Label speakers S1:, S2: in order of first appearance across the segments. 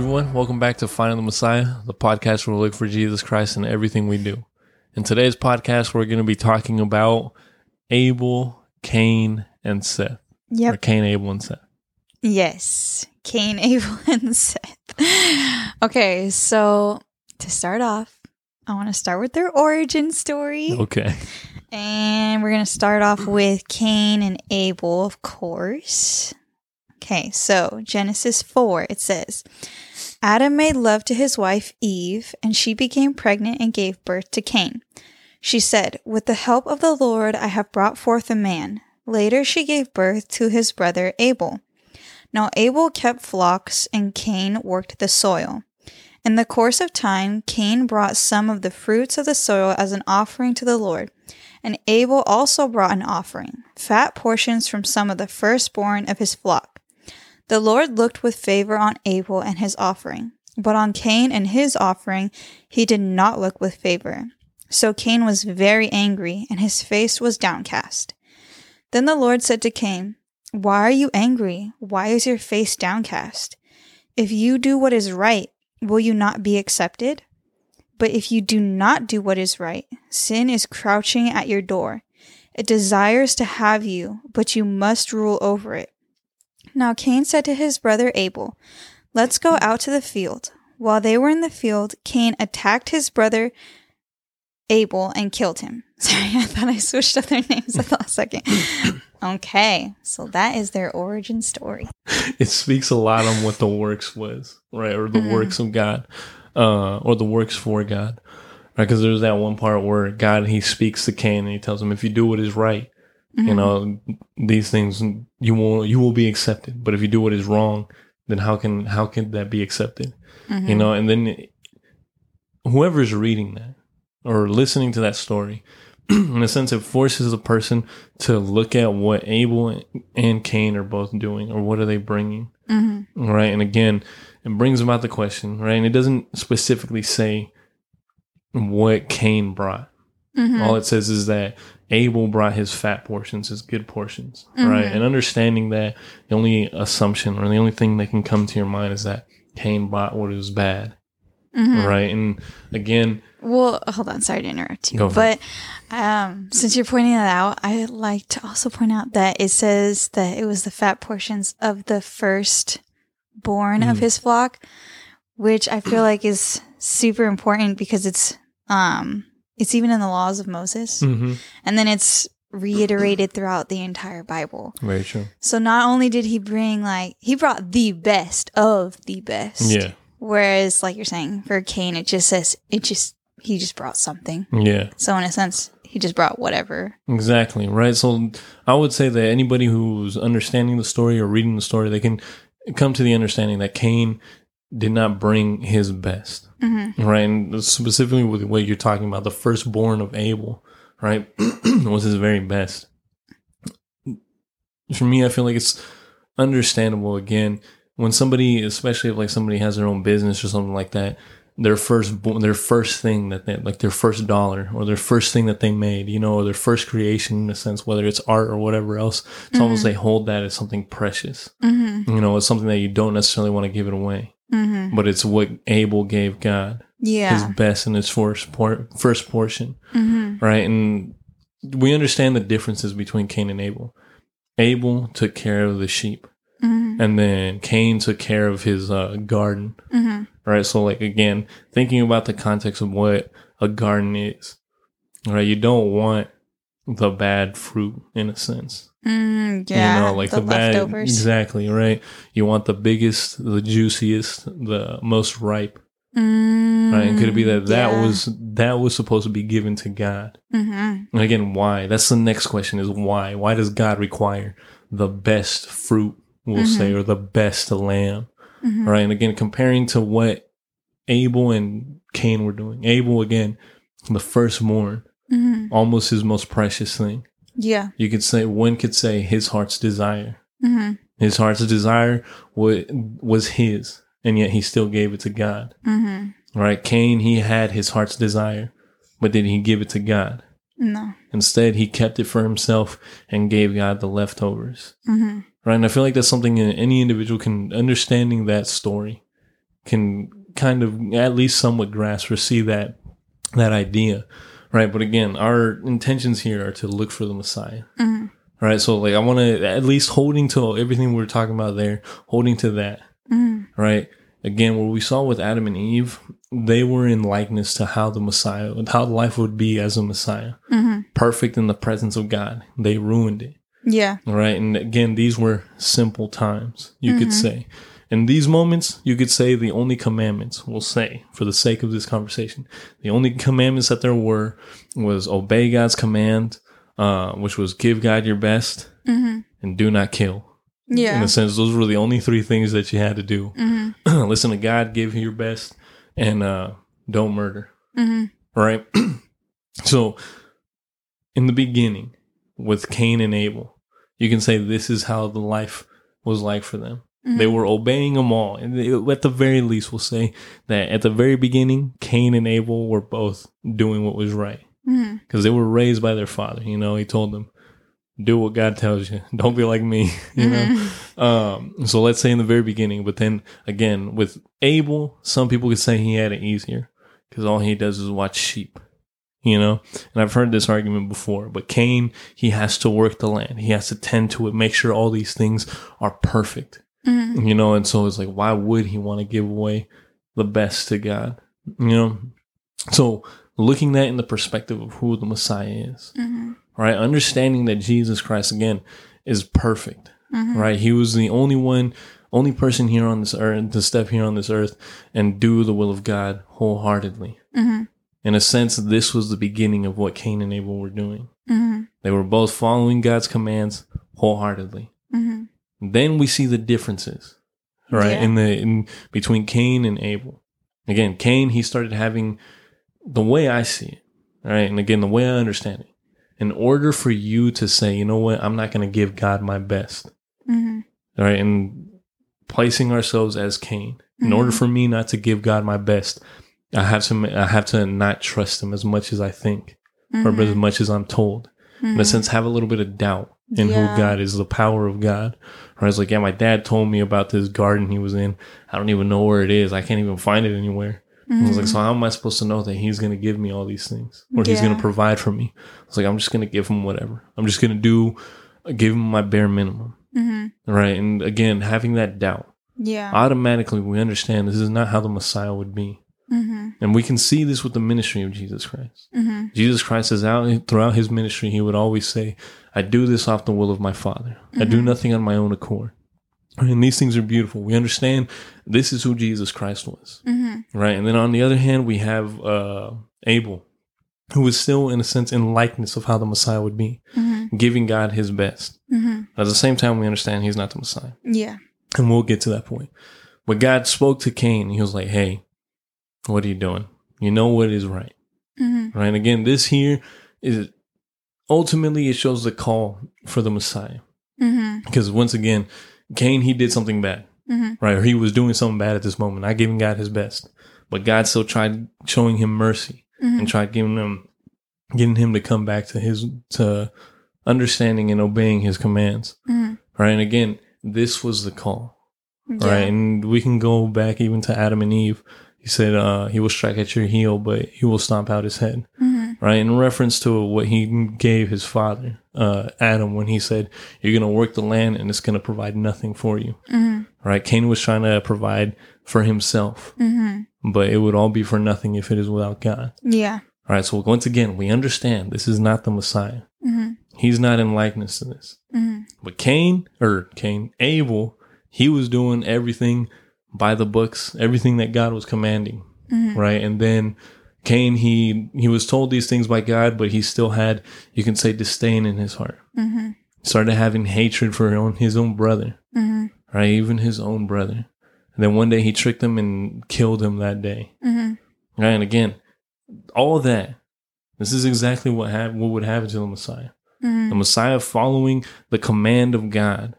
S1: everyone. Welcome back to Finding the Messiah, the podcast where we look for Jesus Christ in everything we do. In today's podcast, we're going to be talking about Abel, Cain, and Seth. Or Cain, Abel, and Seth.
S2: Yes. Cain, Abel, and Seth. Okay, so to start off, I want to start with their origin story.
S1: Okay.
S2: And we're going to start off with Cain and Abel, of course. Okay, so Genesis 4, it says Adam made love to his wife Eve, and she became pregnant and gave birth to Cain. She said, With the help of the Lord, I have brought forth a man. Later, she gave birth to his brother Abel. Now, Abel kept flocks, and Cain worked the soil. In the course of time, Cain brought some of the fruits of the soil as an offering to the Lord. And Abel also brought an offering, fat portions from some of the firstborn of his flock. The Lord looked with favor on Abel and his offering, but on Cain and his offering he did not look with favor. So Cain was very angry, and his face was downcast. Then the Lord said to Cain, Why are you angry? Why is your face downcast? If you do what is right, will you not be accepted? But if you do not do what is right, sin is crouching at your door. It desires to have you, but you must rule over it. Now Cain said to his brother Abel, Let's go out to the field. While they were in the field, Cain attacked his brother Abel and killed him. Sorry, I thought I switched up their names at the last second. Okay, so that is their origin story.
S1: It speaks a lot on what the works was, right? Or the
S2: Mhm.
S1: works of God, uh, or the works for God, right? Because there's that one part where God, he speaks to Cain and he tells him, if you do what is right, you
S2: Mhm.
S1: know these things you will you will be accepted but if you do what is wrong then how can how can that be accepted
S2: Mhm.
S1: you know and then whoever's reading that or listening to that story in a sense it forces a person to look at what abel and cain are both doing or what are they bringing
S2: Mhm.
S1: right and again it brings about the question right and it doesn't specifically say what cain brought
S2: Mhm.
S1: all it says is that Abel brought his fat portions, his good portions, right?
S2: Mhm.
S1: And understanding that the only assumption or the only thing that can come to your mind is that Cain brought what was bad,
S2: Mhm.
S1: right? And again,
S2: Well, hold on. Sorry to interrupt you. But um, since you're pointing that out, I like to also point out that it says that it was the fat portions of the first born of
S1: Mm.
S2: his flock, which I feel like is super important because it's um it's even in the laws of Moses,
S1: mhm,
S2: and then it's reiterated throughout the entire Bible.
S1: very true.
S2: So not only did he bring like he brought the best of the best,
S1: Yeah,
S2: Whereas, like you're saying, for Cain, it just says it just he just brought something.
S1: yeah,
S2: So in a sense, he just brought whatever.
S1: exactly, right? So I would say that anybody who's understanding the story or reading the story, they can come to the understanding that Cain did not bring his best.
S2: Mm-hmm.
S1: right? And specifically with what you're talking about, the firstborn of Abel, right, was his very best. For me, I feel like it's understandable. Again, when somebody, especially if like somebody has their own business or something like that, their first, their first thing that they like, their first dollar or their first thing that they made, you know, or their first creation in a sense, whether it's art or whatever else, it's almost
S2: Mhm.
S1: they hold that as something precious.
S2: Mm-hmm.
S1: You know, it's something that you don't necessarily want to give it away,
S2: Mm-hmm.
S1: but it's what Abel gave God
S2: Yeah.
S1: his best and his first por- first portion,
S2: Mm-hmm.
S1: right? And we understand the differences between Cain and Abel. Abel took care of the sheep,
S2: Mm-hmm.
S1: and then Cain took care of his uh, garden,
S2: Mm-hmm.
S1: right? So, like again, thinking about the context of what a garden is, right? You don't want the bad fruit in a sense.
S2: Mm, yeah.
S1: you know, like the, bad
S2: leftovers.
S1: exactly, right? You want the biggest, the juiciest, the most ripe,
S2: Mm,
S1: right? And could it be that that
S2: yeah.
S1: was that was supposed to be given to God?
S2: Mm-hmm.
S1: And again, why? That's the next question: is why? Why does God require the best fruit? We'll say, or the best lamb,
S2: Mm-hmm.
S1: right? And again, comparing to what Abel and Cain were doing. Abel, again, the firstborn,
S2: Mm-hmm.
S1: almost his most precious thing.
S2: Yeah.
S1: You could say one could say his heart's desire.
S2: Mm-hmm.
S1: His heart's desire was was his, and yet he still gave it to God.
S2: Mm-hmm.
S1: Right? Cain, he had his heart's desire, but did he give it to God?
S2: No.
S1: Instead, he kept it for himself and gave God the leftovers.
S2: Mm-hmm.
S1: Right? And I feel like that's something that any individual can understanding that story can kind of at least somewhat grasp or see that that idea, right? But again, our intentions here are to look for the Messiah.
S2: Mhm.
S1: Right. So like I want to at least holding to everything we are talking about there, holding to that.
S2: Mhm.
S1: Right. Again, what we saw with Adam and Eve, they were in likeness to how the Messiah, how life would be as a Messiah.
S2: Mhm.
S1: Perfect in the presence of God. They ruined it.
S2: Yeah.
S1: Right. And again, these were simple times, you could say. In these moments, you could say the only commandments, we'll say, for the sake of this conversation, the only commandments that there were was obey God's command, uh, which was give God your best
S2: Mhm.
S1: and do not kill.
S2: Yeah.
S1: In a sense, those were the only three things that you had to do.
S2: Mhm.
S1: Listen to God, give your best, and uh, don't murder.
S2: Mhm.
S1: Right? so, in the beginning, with Cain and Abel, you can say this is how the life was like for them. They mm-hmm. were obeying them all. And they- at the very least, we'll say that at the very beginning, Cain and Abel were both doing what was right
S2: mm-hmm.
S1: because they were raised by their father. You know, he told them, do what God tells you. Don't be like me, you know? Mm-hmm. Um, so let's say in the very beginning, but then again, with Abel, some people could say he had it easier because all he does is watch sheep, you know? And I've heard this argument before, but Cain, he has to work the land. He has to tend to it, make sure all these things are perfect,
S2: Mhm.
S1: you know? And so it's like, why would he want to give away the best to God, you know? So looking that in the perspective of who the Messiah is,
S2: Mhm.
S1: right? Understanding that Jesus Christ again is perfect,
S2: Mhm.
S1: right? He was the only one, only person here on this earth to step here on this earth and do the will of God wholeheartedly.
S2: Mhm.
S1: In a sense, this was the beginning of what Cain and Abel were doing.
S2: Mhm.
S1: They were both following God's commands wholeheartedly. Then we see the differences, right?
S2: Yeah.
S1: In the in between Cain and Abel. Again, Cain he started having the way I see it, right? And again, the way I understand it. In order for you to say, you know what, I'm not going to give God my best,
S2: Mhm.
S1: all right? And placing ourselves as Cain. In order for me not to give God my best, I have to I have to not trust Him as much as I think, or as much as I'm told. In a sense, have a little bit of doubt in
S2: Mm-hmm. Yeah.
S1: who God is, the power of God. Or it's like, yeah, my dad told me about this garden he was in. I don't even know where it is. I can't even find it anywhere. I was like, so how am I supposed to know that he's going to give me all these things or he's going to provide for me? I was like, I'm just going to give him whatever. I'm just going to do, give him my bare minimum.
S2: Mhm.
S1: Right. And again, having that doubt,
S2: Yeah.
S1: automatically we understand this is not how the Messiah would be.
S2: Mhm.
S1: And we can see this with the ministry of Jesus Christ.
S2: Mhm.
S1: Jesus Christ is out throughout his ministry. He would always say, I do this off the will of my Father. I do nothing on my own accord. And these things are beautiful. We understand this is who Jesus Christ was.
S2: Mhm.
S1: Right. And then on the other hand, we have uh, Abel, who is still, in a sense, in likeness of how the Messiah would be,
S2: Mhm.
S1: giving God his best. At the same time, we understand he's not the Messiah.
S2: Yeah.
S1: And we'll get to that point. But God spoke to Cain. He was like, hey, what are you doing? You know what is right.
S2: Mhm.
S1: Right. And again, this here is ultimately it shows the call for the Messiah.
S2: Mhm.
S1: Because once again, Cain, he did something bad.
S2: Mhm.
S1: Right. Or he was doing something bad at this moment, not giving God his best. But God still tried showing him mercy and tried giving him getting him to come back to his to understanding and obeying his commands.
S2: Mhm.
S1: Right. And again, this was the call.
S2: Yeah.
S1: Right. And we can go back even to Adam and Eve. He said, uh, he will strike at your heel, but he will stomp out his head.
S2: Mhm.
S1: Right. In reference to what he gave his father, uh, Adam, when he said, you're going to work the land and it's going to provide nothing for you.
S2: Mhm.
S1: Right. Cain was trying to provide for himself,
S2: Mhm.
S1: but it would all be for nothing if it is without God.
S2: Yeah.
S1: All right. So once again, we understand this is not the Messiah.
S2: Mhm.
S1: He's not in likeness to this.
S2: Mhm.
S1: But Cain, or Cain, Abel, he was doing everything by the books, everything that God was commanding,
S2: Mhm.
S1: right? And then Cain, he he was told these things by God, but he still had, you can say, disdain in his heart.
S2: Mhm.
S1: Started having hatred for his own, his own brother,
S2: Mhm.
S1: right? Even his own brother. And then one day he tricked him and killed him that day.
S2: Mhm.
S1: Right? And again, all of that. This is exactly what hap- what would happen to the Messiah.
S2: Mhm.
S1: The Messiah following the command of God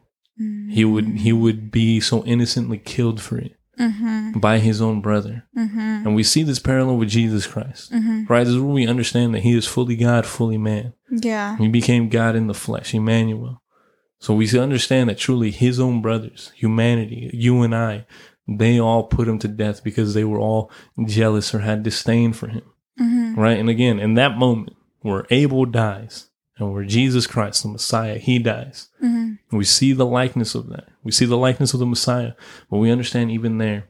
S1: he would he would be so innocently killed for it
S2: Mhm.
S1: by his own brother
S2: Mhm.
S1: and we see this parallel with jesus christ
S2: Mhm.
S1: right this is where we understand that he is fully god fully man
S2: Yeah.
S1: he became god in the flesh emmanuel so we understand that truly his own brothers humanity you and i they all put him to death because they were all jealous or had disdain for him.
S2: Mm-hmm.
S1: Right. And again, in that moment where Abel dies and where Jesus Christ, the Messiah, he dies,
S2: Mm-hmm.
S1: We see the likeness of that. We see the likeness of the Messiah. But we understand even there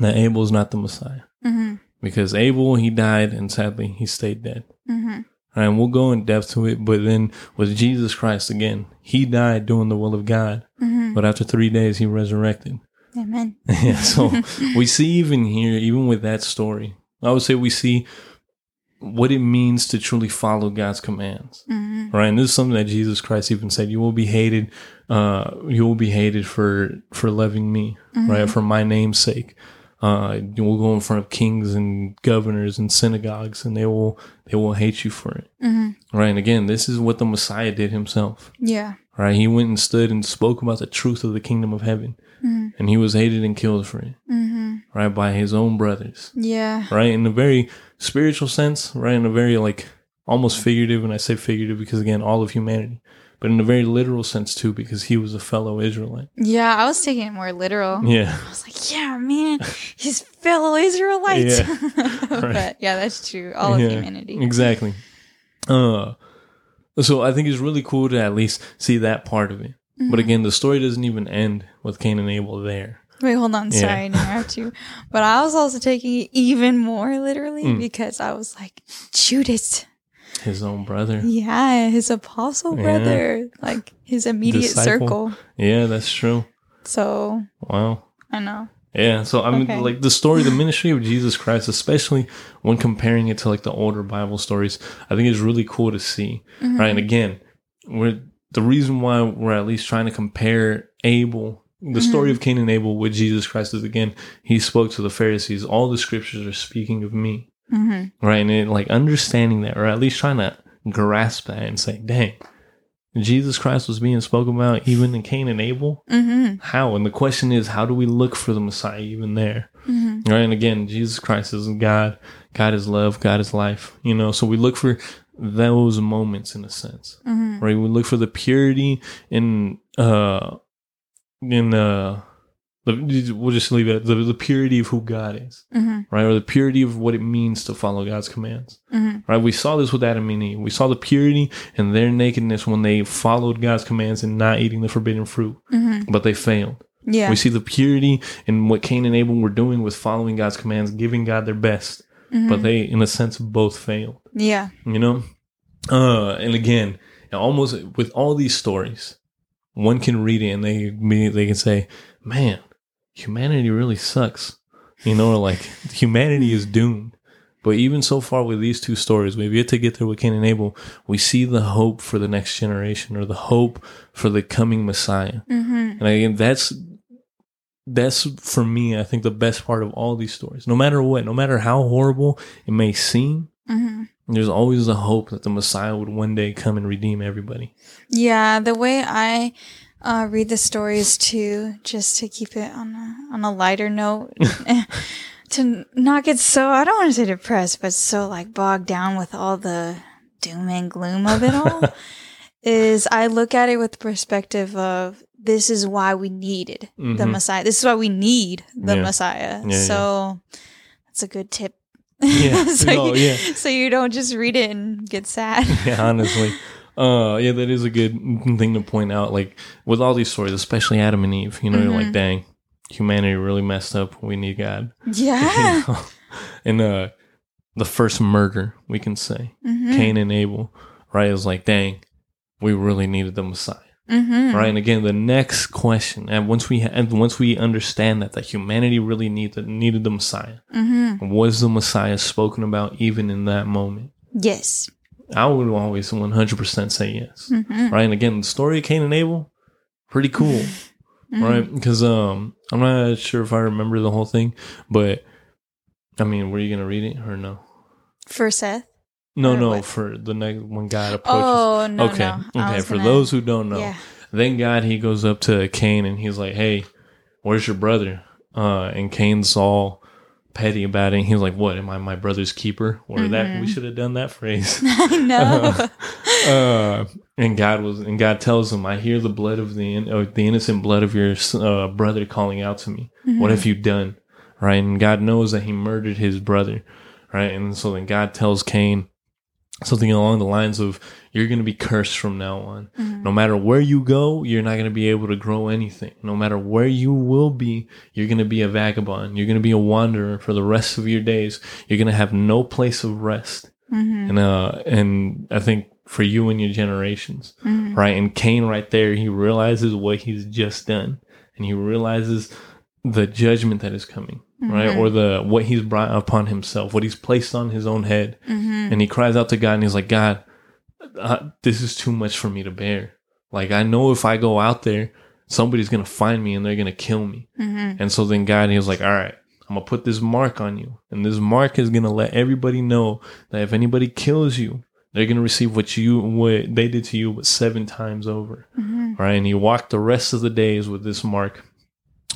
S1: that Abel is not the Messiah
S2: Mm-hmm.
S1: because Abel, he died and sadly he stayed dead.
S2: Mm-hmm.
S1: And we'll go in depth to it. But then with Jesus Christ, again, he died doing the will of God.
S2: Mm-hmm.
S1: But after three days, he resurrected.
S2: Amen.
S1: yeah. So we see even here, even with that story, I would say we see what it means to truly follow God's commands.
S2: Mm-hmm.
S1: Right. And this is something that Jesus Christ even said, you will be hated, uh, you will be hated for, for loving me, right? For my name's sake. Uh, you will go in front of kings and governors and synagogues and they will, they will hate you for it.
S2: Mm-hmm.
S1: Right. And again, this is what the Messiah did himself.
S2: Yeah.
S1: Right. He went and stood and spoke about the truth of the kingdom of heaven
S2: Mm-hmm.
S1: and he was hated and killed for it.
S2: Mm-hmm.
S1: Right. By his own brothers.
S2: Yeah.
S1: Right. In a very spiritual sense. Right. In a very like almost figurative. And I say figurative because again, all of humanity, but in a very literal sense too, because he was a fellow Israelite.
S2: Yeah. I was taking it more literal.
S1: Yeah.
S2: I was like, yeah, man, he's fellow israelite
S1: Yeah.
S2: but yeah, that's true. All
S1: Yeah.
S2: of humanity.
S1: Exactly. Uh, so I think it's really cool to at least see that part of it.
S2: Mm-hmm.
S1: But again, the story doesn't even end with Cain and Abel there.
S2: Wait, hold on. Sorry, Yeah. To interrupt you. But I was also taking it even more literally
S1: Mm.
S2: because I was like, Judas.
S1: His own brother.
S2: Yeah, his apostle
S1: Yeah.
S2: brother. Like his immediate
S1: Disciple.
S2: circle.
S1: Yeah, that's true.
S2: So
S1: Wow.
S2: I know.
S1: Yeah, so I mean,
S2: Okay.
S1: like the story, the ministry of Jesus Christ, especially when comparing it to like the older Bible stories, I think it's really cool to see,
S2: Mm-hmm.
S1: right? And again, we're the reason why we're at least trying to compare Abel, the story
S2: Mm-hmm.
S1: of Cain and Abel, with Jesus Christ is again, he spoke to the Pharisees. All the scriptures are speaking of me,
S2: hmm
S1: right? And it, like understanding that, or at least trying to grasp that and say, "Dang, Jesus Christ was being spoken about even in Cain and Abel."
S2: hmm
S1: How? And the question is, how do we look for the Messiah even there?
S2: hmm
S1: Right. And again, Jesus Christ is God. God is love. God is life. You know, so we look for those moments in a sense,
S2: hmm
S1: right? We look for the purity in, uh, in, uh, the, we'll just leave it the, the purity of who God is,
S2: hmm
S1: right? Or the purity of what it means to follow God's commands,
S2: hmm
S1: right? We saw this with Adam and Eve. We saw the purity in their nakedness when they followed God's commands and not eating the forbidden fruit,
S2: hmm
S1: but they failed.
S2: Yeah.
S1: We see the purity in what Cain and Abel were doing with following God's commands, giving God their best,
S2: Mhm.
S1: but they, in a sense, both failed.
S2: yeah.
S1: You know, uh, and again, almost with all these stories, one can read it and they immediately they can say, "Man, humanity really sucks," you know, or like humanity is doomed. But even so far with these two stories, we've yet to get there with Cain and Abel. We see the hope for the next generation, or the hope for the coming Messiah.
S2: hmm
S1: And again, that's that's for me, I think the best part of all these stories. No matter what, no matter how horrible it may seem,
S2: hmm
S1: there's always a hope that the Messiah would one day come and redeem everybody.
S2: Yeah, the way I uh, read the stories too, just to keep it on a, on a lighter note, to not get so I don't want to say depressed, but so like bogged down with all the doom and gloom of it all, is I look at it with the perspective of this is why we needed the
S1: Mhm.
S2: Messiah. This is why we need the
S1: Yeah.
S2: Messiah.
S1: Yeah,
S2: so that's a good tip.
S1: Yeah.
S2: so,
S1: No,
S2: you,
S1: yeah.
S2: so you don't just read it and get sad.
S1: Yeah, honestly. Uh, yeah, that is a good thing to point out. Like with all these stories, especially Adam and Eve, you know, you're like,
S2: Mhm.
S1: dang, humanity really messed up. We need God.
S2: yeah.
S1: You know? and uh, the first murder, we can say,
S2: Mhm.
S1: Cain and Abel, right? Is like, dang, we really needed the Messiah.
S2: Mm-hmm.
S1: right? And again, the next question, and once we ha- and once we understand that that humanity really needed needed the Messiah,
S2: Mm-hmm.
S1: was the Messiah spoken about even in that moment?
S2: Yes.
S1: I would always one hundred percent say yes,
S2: Mm-hmm.
S1: right? And again, the story of Cain and Abel, pretty cool,
S2: Mm-hmm.
S1: right? Because um, I'm not sure if I remember the whole thing, but I mean, were you gonna read it or no?
S2: For Seth.
S1: No, no, for the next when God approaches.
S2: Oh no.
S1: okay,
S2: no.
S1: Okay. For
S2: gonna-
S1: those who don't know,
S2: Yeah.
S1: Then God, he goes up to Cain and he's like, "Hey, where's your brother?" Uh, and Cain's all petty about it. And he's like, "What? Am I my brother's keeper?" Or that
S2: Mm-hmm.
S1: we should have done that phrase.
S2: I know.
S1: uh, and God was, and God tells him, "I hear the blood of the in, uh, the innocent blood of your uh, brother calling out to me. What have you done?" Right, and God knows that he murdered his brother. Right, and so then God tells Cain something along the lines of, "You're going to be cursed from now on. No matter where you go, you're not going to be able to grow anything. No matter where you will be, you're going to be a vagabond. You're going to be a wanderer for the rest of your days. You're going to have no place of rest." and uh and I think for you and your generations, right? And Cain, right there, he realizes what he's just done, and he realizes the judgment that is coming, right? Or mm-hmm. the what he's brought upon himself, what he's placed on his own head, mm-hmm. and he cries out to God, and he's like, God, uh, this is too much for me to bear. Like I know if I go out there, somebody's gonna find me and they're gonna kill me. Mm-hmm. And so then God, he was like, all right. I'm gonna put this mark on you, and this mark is gonna let everybody know that if anybody kills you, they're gonna receive what you what they did to you, but seven times over. Right? And he walked the rest of the days with this mark.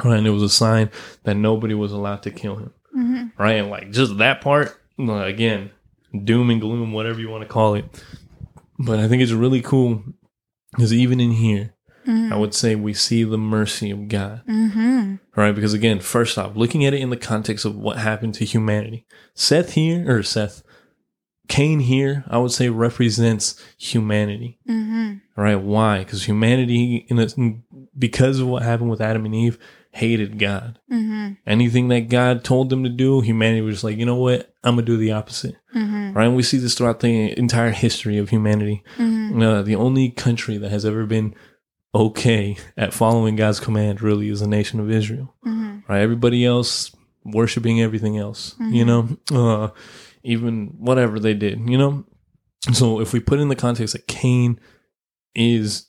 S1: Right, and it was a sign that nobody was allowed to kill him. Right, and like just that part, uh, again, doom and gloom, whatever you want to call it. But I think it's really cool because even in here, I would say we see the mercy of God.
S2: Mm-hmm.
S1: Right? Because again, first off, looking at it in the context of what happened to humanity, Seth here, or Seth, Cain here, I would say represents humanity.
S2: Mm-hmm.
S1: Right? Why? Because humanity, in a, because of what happened with Adam and Eve, hated God.
S2: Mm-hmm.
S1: Anything that God told them to do, humanity was like, you know what? I'm gonna do the opposite.
S2: Mm-hmm.
S1: Right? And we see this throughout the entire history of humanity.
S2: Mm-hmm.
S1: Uh, the only country that has ever been okay at following God's command really is the nation of Israel.
S2: Mm-hmm.
S1: Right? Everybody else worshiping everything else, you know, uh, even whatever they did, you know. So if we put in the context that Cain is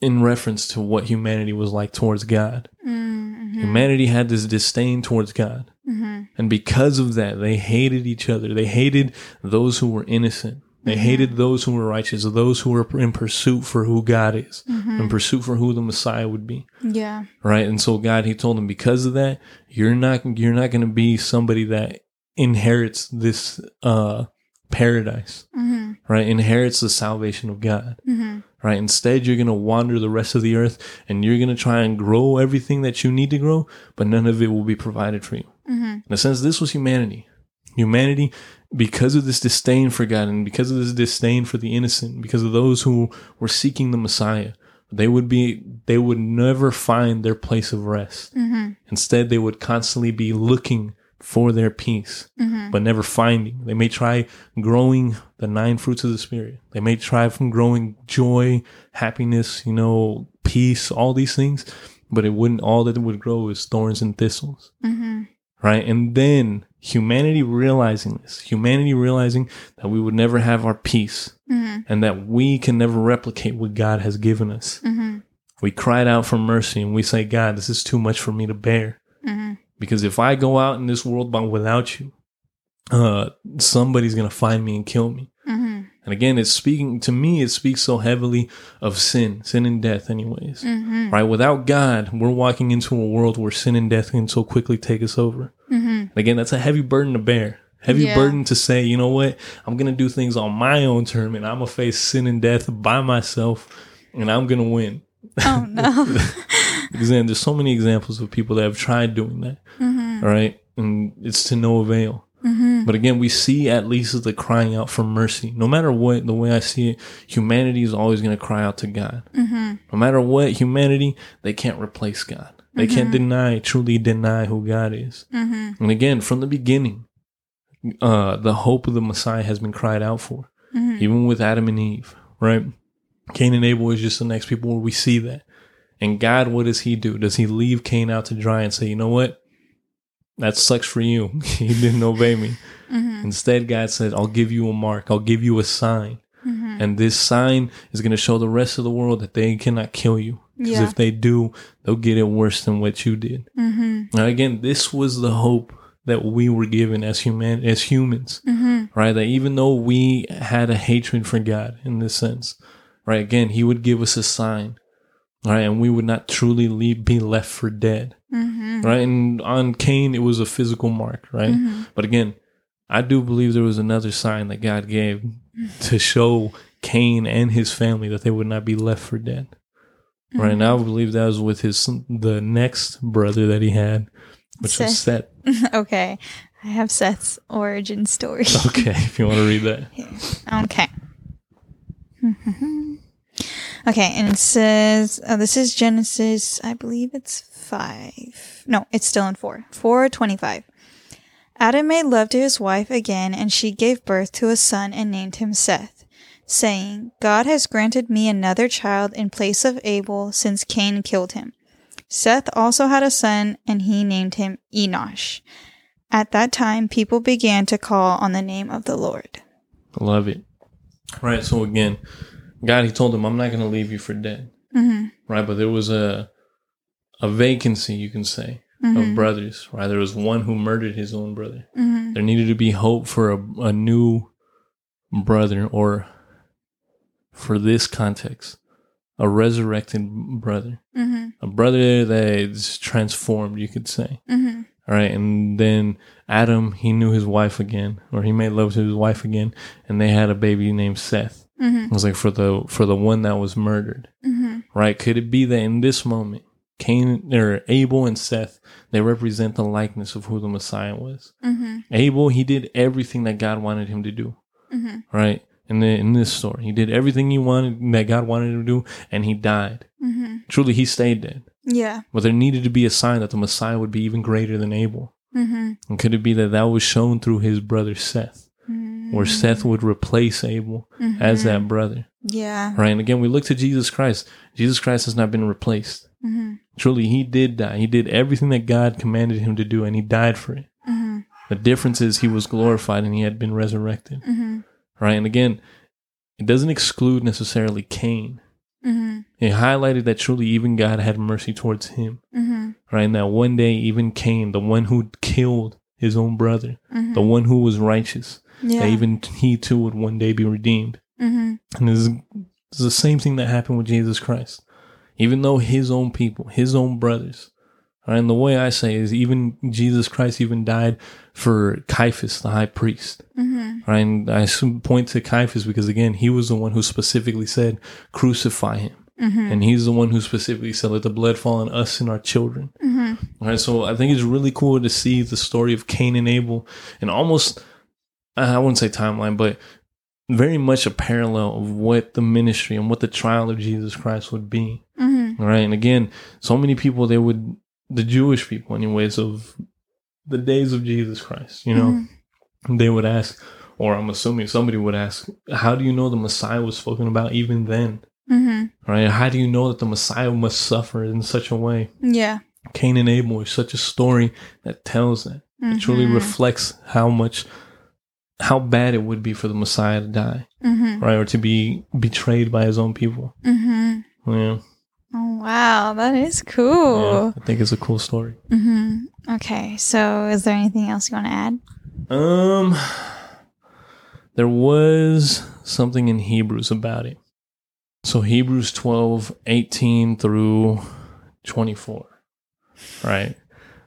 S1: in reference to what humanity was like towards God,
S2: Mm-hmm.
S1: humanity had this disdain towards God.
S2: Mm-hmm.
S1: And because of that, they hated each other. They hated those who were innocent. They hated those who were righteous, those who were in pursuit for who God is, in pursuit for who the Messiah would be.
S2: Yeah.
S1: Right. And so God, he told them because of that, you're not, you're not going to be somebody that inherits this, uh, paradise,
S2: Mm-hmm.
S1: right? Inherits the salvation of God,
S2: Mm-hmm.
S1: Right? Instead, you're going to wander the rest of the earth and you're going to try and grow everything that you need to grow, but none of it will be provided for you.
S2: Mm-hmm.
S1: In a sense, this was humanity. Humanity, because of this disdain for God and because of this disdain for the innocent, because of those who were seeking the Messiah, they would be, they would never find their place of rest.
S2: Mm-hmm.
S1: Instead, they would constantly be looking for their peace,
S2: Mm-hmm.
S1: but never finding. They may try growing the nine fruits of the Spirit. They may try from growing joy, happiness, you know, peace, all these things, but it wouldn't, all that it would grow is thorns and thistles
S2: Mm-hmm.
S1: right? And then humanity realizing this, humanity realizing that we would never have our peace
S2: Mm-hmm.
S1: and that we can never replicate what God has given us.
S2: Mm-hmm.
S1: We cried out for mercy and we say, God, this is too much for me to bear. Because if I go out in this world by without you, uh, somebody's going to find me and kill me.
S2: Mm-hmm.
S1: And again, it's speaking to me, it speaks so heavily of sin, sin and death, anyways.
S2: Mm-hmm.
S1: Right? Without God, we're walking into a world where sin and death can so quickly take us over.
S2: Mm-hmm.
S1: Again, that's a heavy burden to bear. Heavy
S2: Yeah.
S1: burden to say, you know what? I'm going to do things on my own term and I'm going to face sin and death by myself and I'm going to win.
S2: Oh no.
S1: Because then there's so many examples of people that have tried doing that.
S2: mm-hmm.
S1: All right. And it's to no avail.
S2: Mm-hmm.
S1: But again, we see at least the crying out for mercy. No matter what, the way I see it, humanity is always going to cry out to God.
S2: Mm-hmm.
S1: No matter what, humanity, they can't replace God. They can't deny, truly deny who God is.
S2: Mm-hmm.
S1: And again, from the beginning, uh, the hope of the Messiah has been cried out for,
S2: Mhm.
S1: even with Adam and Eve, right? Cain and Abel is just the next people where we see that. And God, what does he do? Does he leave Cain out to dry and say, you know what? That sucks for you. he didn't obey me.
S2: Mm-hmm.
S1: Instead, God said, I'll give you a mark. I'll give you a sign.
S2: Mm-hmm.
S1: And this sign is going to show the rest of the world that they cannot kill you. Because
S2: Yeah.
S1: if they do, they'll get it worse than what you did.
S2: Mm-hmm.
S1: Now, again, this was the hope that we were given as human, as humans,
S2: Mm-hmm.
S1: right? That even though we had a hatred for God in this sense, right? Again, He would give us a sign, right? And we would not truly leave, be left for dead,
S2: Mm-hmm.
S1: right? And on Cain, it was a physical mark, right?
S2: Mhm.
S1: But again, I do believe there was another sign that God gave to show Cain and his family that they would not be left for dead. Right now, I believe that was with his the next brother that he had, which was Seth.
S2: okay. I have Seth's origin story.
S1: Okay, if you want to read that.
S2: Okay. Okay, and it says, oh, this is Genesis, I believe it's 5. No, it's still in 4. 425. Adam made love to his wife again, and she gave birth to a son and named him Seth, saying, God has granted me another child in place of Abel since Cain killed him. Seth also had a son, and he named him Enosh. At that time, people began to call on the name of the Lord.
S1: I love it. Right. So again, God, He told him, "I'm not going to leave you for dead."
S2: Mm-hmm.
S1: Right. But there was a a vacancy, you can say,
S2: Mm-hmm.
S1: of brothers. Right. There was one who murdered his own brother.
S2: Mm-hmm.
S1: There needed to be hope for a, a new brother, or for this context, a resurrected brother,
S2: Mm-hmm.
S1: a brother that is transformed, you could say.
S2: Mm-hmm.
S1: All right. And then Adam, he knew his wife again, or he made love to his wife again, and they had a baby named Seth.
S2: Mm-hmm.
S1: It was like for the for the one that was murdered.
S2: Mm-hmm.
S1: Right? Could it be that in this moment, Cain or Abel and Seth, they represent the likeness of who the Messiah was.
S2: Mm-hmm.
S1: Abel, he did everything that God wanted him to do.
S2: Mm-hmm.
S1: Right? In the, in this story, he did everything he wanted that God wanted him to do, and he died.
S2: Mm-hmm.
S1: Truly, he stayed dead.
S2: Yeah.
S1: But there needed to be a sign that the Messiah would be even greater than Abel.
S2: Mm-hmm.
S1: And could it be that that was shown through his brother Seth, where Seth would replace Abel as that brother?
S2: Yeah.
S1: Right. And again, we look to Jesus Christ. Jesus Christ has not been replaced.
S2: Mm-hmm.
S1: Truly, he did die. He did everything that God commanded him to do, and he died for it.
S2: Mm-hmm.
S1: The difference is he was glorified and he had been resurrected.
S2: Mm-hmm.
S1: Right. And again, it doesn't exclude necessarily Cain.
S2: Mm-hmm.
S1: It highlighted that truly even God had mercy towards him.
S2: Mm-hmm.
S1: Right. And that one day, even Cain, the one who killed his own brother,
S2: Mm-hmm.
S1: the one who was righteous,
S2: Yeah.
S1: that even he too would one day be redeemed.
S2: Mm-hmm.
S1: And this is, this is the same thing that happened with Jesus Christ. Even though his own people, his own brothers, right? And the way I say is even Jesus Christ even died for Caiaphas, the high priest,
S2: Mm-hmm.
S1: right? And I point to Caiaphas because again, he was the one who specifically said, crucify him.
S2: Mm-hmm.
S1: And he's the one who specifically said, let the blood fall on us and our children.
S2: Mm-hmm.
S1: All right, so I think it's really cool to see the story of Cain and Abel, and almost I wouldn't say timeline, but very much a parallel of what the ministry and what the trial of Jesus Christ would be.
S2: Mm-hmm.
S1: All right, and again, so many people they would the Jewish people, anyways, of the days of Jesus Christ, you know, they would ask, or I'm assuming somebody would ask, how do you know the Messiah was spoken about even then?
S2: Mm-hmm.
S1: Right? How do you know that the Messiah must suffer in such a way?
S2: Yeah.
S1: Cain and Abel is such a story that tells that. It truly
S2: Mhm.
S1: reflects how much, how bad it would be for the Messiah to die,
S2: Mm-hmm.
S1: right? Or to be betrayed by his own people.
S2: Mm-hmm.
S1: Yeah.
S2: Oh wow, that is cool.
S1: yeah I think it's a cool story.
S2: Mm-hmm. Okay, so is there anything else you want to add?
S1: Um, there was something in Hebrews about it. So Hebrews 12, 18 through 24, right?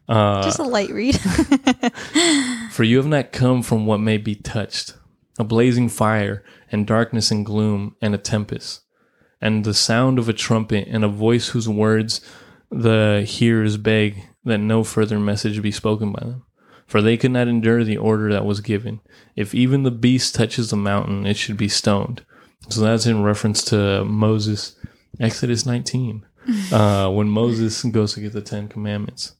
S1: Uh,
S2: Just a light read.
S1: For you have not come from what may be touched, a blazing fire, and darkness and gloom, and a tempest, and the sound of a trumpet, and a voice whose words the hearers beg that no further message be spoken by them. For they could not endure the order that was given. If even the beast touches the mountain, it should be stoned. So that's in reference to Moses, Exodus 19, uh, when Moses goes to get the Ten Commandments.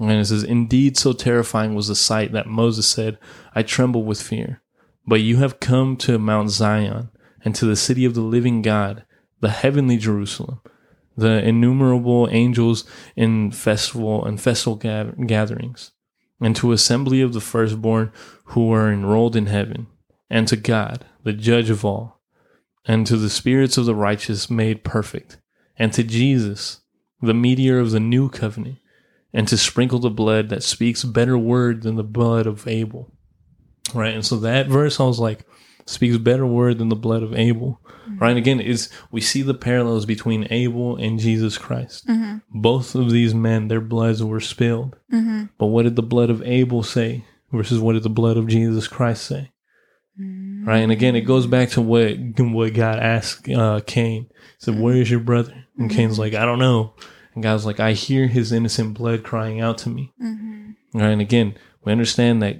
S1: And it says, Indeed, so terrifying was the sight that Moses said, I tremble with fear. But you have come to Mount Zion and to the city of the living God, the heavenly Jerusalem, the innumerable angels in festival and festival gatherings, and to assembly of the firstborn who are enrolled in heaven, and to God, the judge of all, and to the spirits of the righteous made perfect, and to Jesus, the mediator of the new covenant and to sprinkle the blood that speaks better word than the blood of Abel. Right. And so that verse I was like, speaks better word than the blood of Abel. Right. And again, is we see the parallels between Abel and Jesus Christ. Both of these men, their bloods were spilled.
S2: mm-hmm.
S1: But what did the blood of Abel say versus what did the blood of Jesus Christ say? Right? And again, it goes back to what what God asked uh, Cain. He said, "Where is your brother?" And Cain's like, "I don't know." And God's like, "I hear his innocent blood crying out to me."
S2: Mhm.
S1: Right? And again, we understand that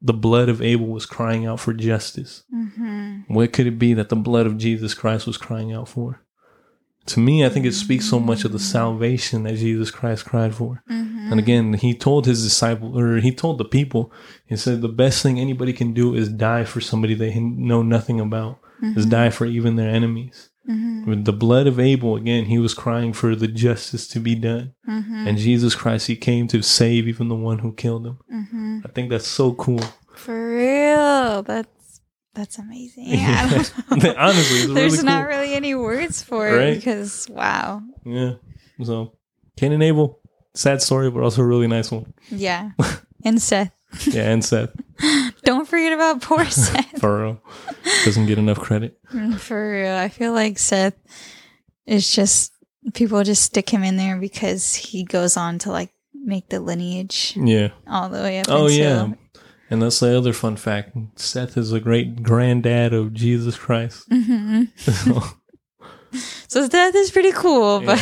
S1: the blood of Abel was crying out for justice.
S2: Mhm.
S1: What could it be that the blood of Jesus Christ was crying out for? To me, I think it speaks so much of the salvation that Jesus Christ cried for.
S2: Mhm.
S1: And again, he told his disciple, or he told the people, he said, the best thing anybody can do is die for somebody they know nothing about, is die for even their enemies.
S2: Mhm.
S1: With the blood of Abel, again, he was crying for the justice to be done.
S2: Mhm.
S1: And Jesus Christ, he came to save even the one who killed him.
S2: Mhm.
S1: I think that's so cool.
S2: For real. That's that's amazing. Yeah.
S1: Honestly,
S2: There's
S1: really
S2: not
S1: cool.
S2: really any words for it
S1: Right?
S2: because wow.
S1: Yeah. So, Cain and Abel, sad story, but also a really nice one.
S2: Yeah. And Seth.
S1: Yeah, and Seth,
S2: Don't forget about poor Seth.
S1: for real, doesn't get enough credit.
S2: Mm, For real. I feel like Seth is just people just stick him in there because he goes on to like make the lineage
S1: Yeah.
S2: all the way up.
S1: Oh, yeah. And that's the other fun fact. Seth is a great granddad of Jesus Christ.
S2: Mhm.
S1: So,
S2: So Seth is pretty cool, but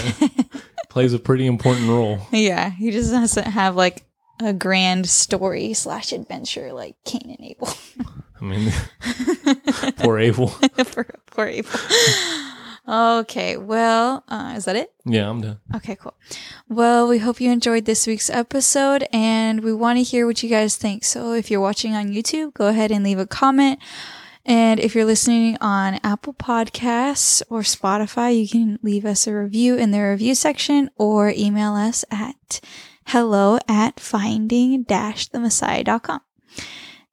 S1: plays a pretty important role.
S2: yeah, he just doesn't have like a grand story slash adventure like Cain and Abel.
S1: I mean, poor Abel.
S2: for poor Abel. Okay, well, uh, is that it?
S1: Yeah, I'm done.
S2: Okay, cool. Well, we hope you enjoyed this week's episode and we want to hear what you guys think. So if you're watching on YouTube, go ahead and leave a comment. And if you're listening on Apple Podcasts or Spotify, you can leave us a review in the review section or email us at hello at finding dash the messiah.com.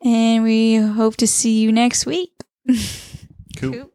S2: And we hope to see you next week.
S1: Cool.
S2: Cool.